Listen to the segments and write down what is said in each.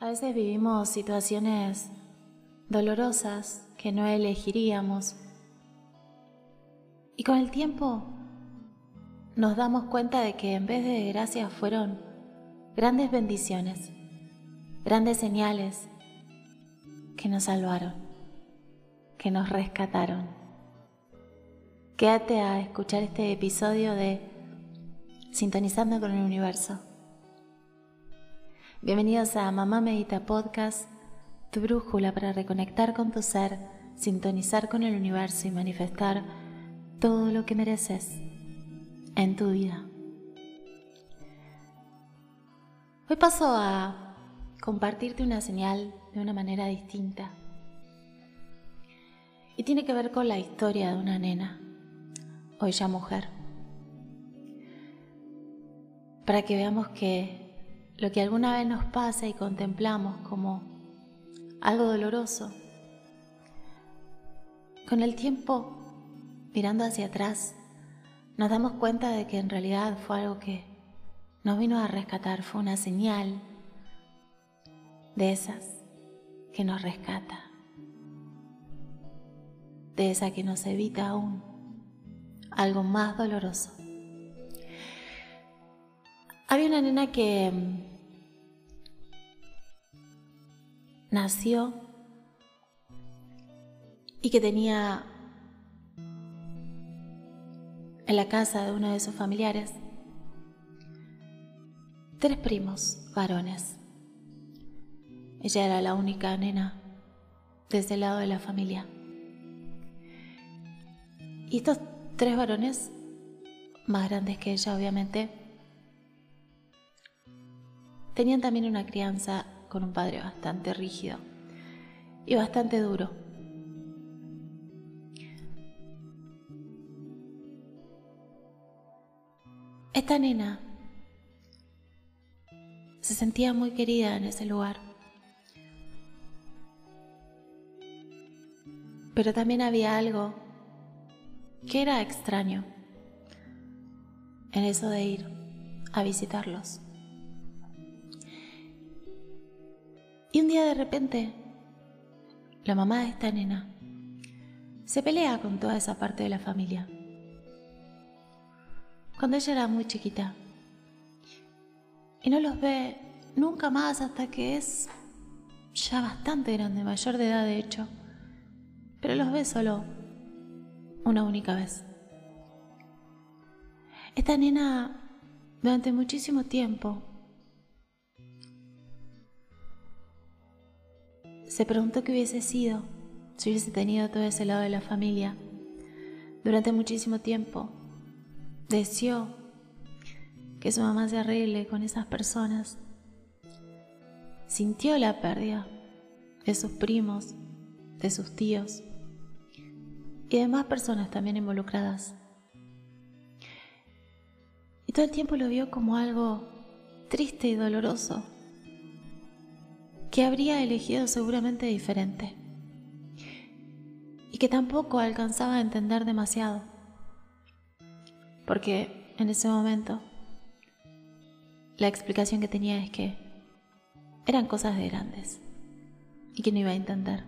A veces vivimos situaciones dolorosas que no elegiríamos. Y con el tiempo nos damos cuenta de que en vez de gracias fueron grandes bendiciones, grandes señales que nos salvaron, que nos rescataron. Quédate a escuchar este episodio de Sintonizando con el Universo. Bienvenidos a Mamá Medita Podcast, tu brújula para reconectar con tu ser, sintonizar con el universo y manifestar todo lo que mereces en tu vida. Hoy paso a compartirte una señal de una manera distinta. Y tiene que ver con la historia de una nena, hoy ya mujer. Para que veamos que lo que alguna vez nos pasa y contemplamos como algo doloroso, con el tiempo, mirando hacia atrás, nos damos cuenta de que en realidad fue algo que nos vino a rescatar, fue una señal de esas que nos rescata, de esa que nos evita aún algo más doloroso. Había una nena que nació y que tenía en la casa de uno de sus familiares tres primos varones. Ella era la única nena desde el lado de la familia. Y estos tres varones, más grandes que ella obviamente, tenían también una crianza con un padre bastante rígido y bastante duro. Esta nena se sentía muy querida en ese lugar. Pero también había algo que era extraño en eso de ir a visitarlos. Y un día de repente, la mamá de esta nena se pelea con toda esa parte de la familia. Cuando ella era muy chiquita. Y no los ve nunca más hasta que es ya bastante grande, mayor de edad de hecho. Pero los ve solo una única vez. Esta nena durante muchísimo tiempo Se preguntó qué hubiese sido si hubiese tenido todo ese lado de la familia. Durante muchísimo tiempo deseó que su mamá se arregle con esas personas. Sintió la pérdida de sus primos, de sus tíos y de más personas también involucradas. Y todo el tiempo lo vio como algo triste y doloroso que habría elegido seguramente diferente y que tampoco alcanzaba a entender demasiado, porque en ese momento la explicación que tenía es que eran cosas de grandes y que no iba a entender.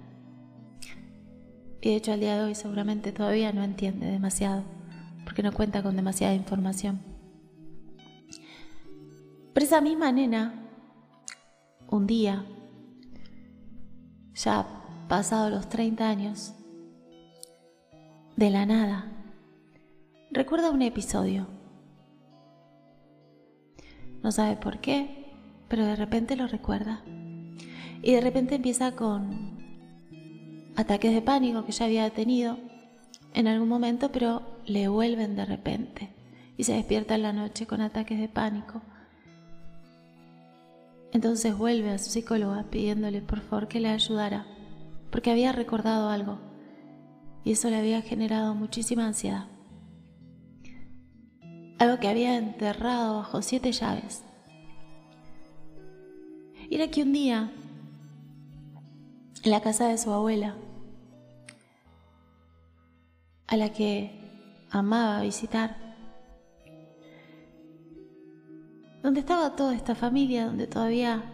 Y de hecho al día de hoy seguramente todavía no entiende demasiado, porque no cuenta con demasiada información. Pero esa misma nena, un día, ya pasado los 30 años, de la nada, recuerda un episodio. No sabe por qué, pero de repente lo recuerda. Y de repente empieza con ataques de pánico que ya había tenido en algún momento, pero le vuelven de repente. Y se despierta en la noche con ataques de pánico. Entonces vuelve a su psicóloga pidiéndole por favor que le ayudara, porque había recordado algo y eso le había generado muchísima ansiedad. Algo que había enterrado bajo siete llaves. Era que un día, en la casa de su abuela, a la que amaba visitar, donde estaba toda esta familia, donde todavía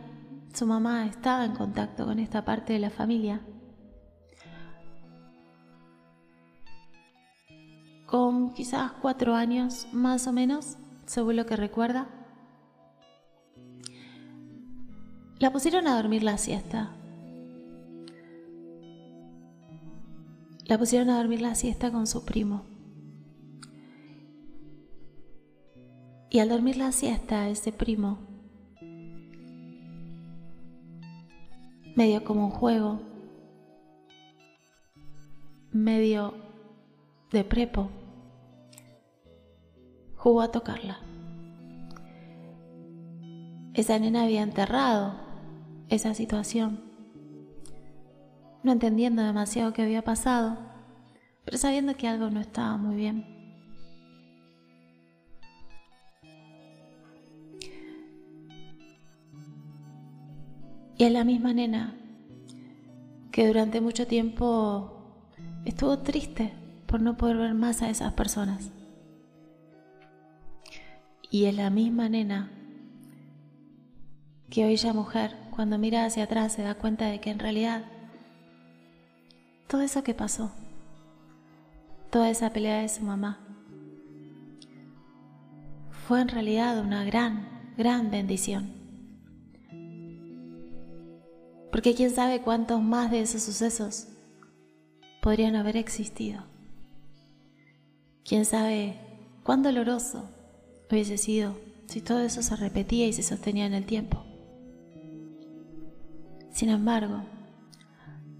su mamá estaba en contacto con esta parte de la familia. Con quizás cuatro años más o menos, según lo que recuerda, la pusieron a dormir la siesta. La pusieron a dormir la siesta con su primo. Y al dormir la siesta, ese primo medio como un juego, medio de prepo, jugó a tocarla. Esa nena había enterrado esa situación, no entendiendo demasiado qué había pasado, pero sabiendo que algo no estaba muy bien. Y es la misma nena que durante mucho tiempo estuvo triste por no poder ver más a esas personas. Y es la misma nena que hoy ya mujer, cuando mira hacia atrás, se da cuenta de que en realidad todo eso que pasó, toda esa pelea de su mamá, fue en realidad una gran, gran bendición. Porque quién sabe cuántos más de esos sucesos podrían haber existido. Quién sabe cuán doloroso hubiese sido si todo eso se repetía y se sostenía en el tiempo. Sin embargo,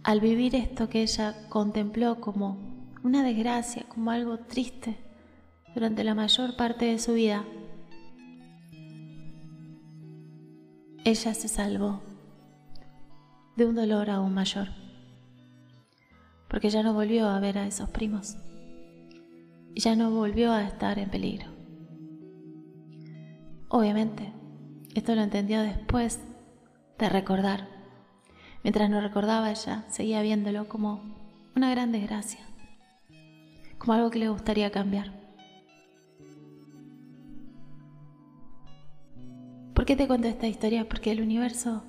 al vivir esto que ella contempló como una desgracia, como algo triste durante la mayor parte de su vida, ella se salvó de un dolor aún mayor, porque ya no volvió a ver a esos primos ya no volvió a estar en peligro. Obviamente, esto lo entendió después de recordar. Mientras no recordaba ella, seguía viéndolo como una gran desgracia, como algo que le gustaría cambiar. ¿Por qué te cuento esta historia? Porque el universo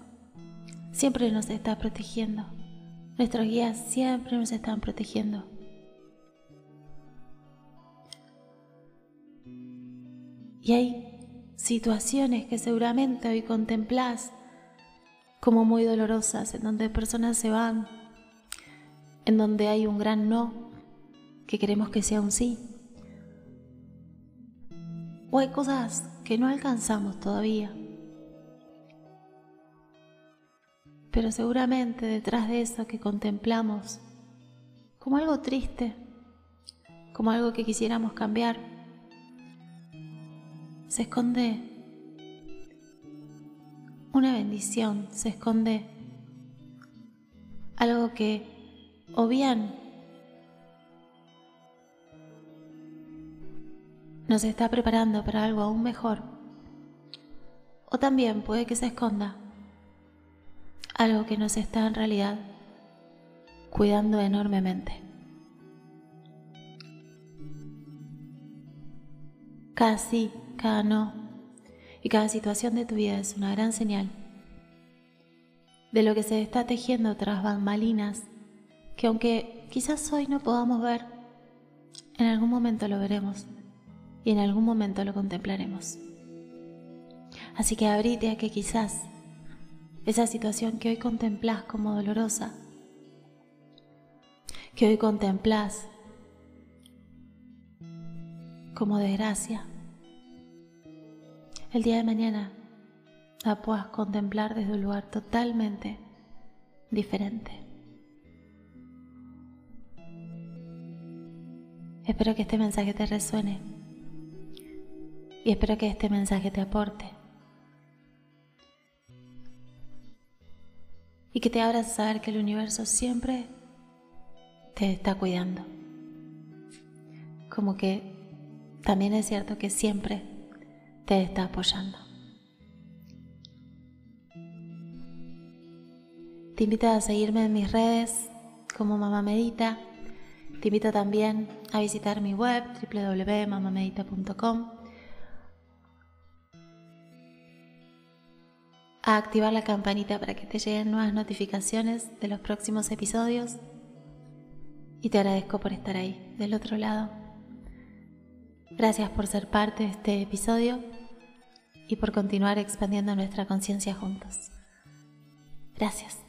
siempre nos está protegiendo. Nuestros guías siempre nos están protegiendo. Y hay situaciones que seguramente hoy contemplás como muy dolorosas, en donde personas se van, en donde hay un gran no, que queremos que sea un sí. O hay cosas que no alcanzamos todavía pero seguramente detrás de eso que contemplamos como algo triste, como algo que quisiéramos cambiar, se esconde una bendición, se esconde algo que o bien nos está preparando para algo aún mejor, o también puede que se esconda algo que nos está en realidad cuidando enormemente. Cada sí, cada no y cada situación de tu vida es una gran señal de lo que se está tejiendo tras bambalinas que aunque quizás hoy no podamos ver, en algún momento lo veremos y en algún momento lo contemplaremos. Así que abrite a que quizás esa situación que hoy contemplás como dolorosa, que hoy contemplás como desgracia, el día de mañana la puedas contemplar desde un lugar totalmente diferente. Espero que este mensaje te resuene y espero que este mensaje te aporte. Y que te a saber que el universo siempre te está cuidando. Como que también es cierto que siempre te está apoyando. Te invito a seguirme en mis redes como Mamá Medita. Te invito también a visitar mi web www.mamamedita.com a activar la campanita para que te lleguen nuevas notificaciones de los próximos episodios. Y te agradezco por estar ahí, del otro lado. Gracias por ser parte de este episodio y por continuar expandiendo nuestra conciencia juntos. Gracias.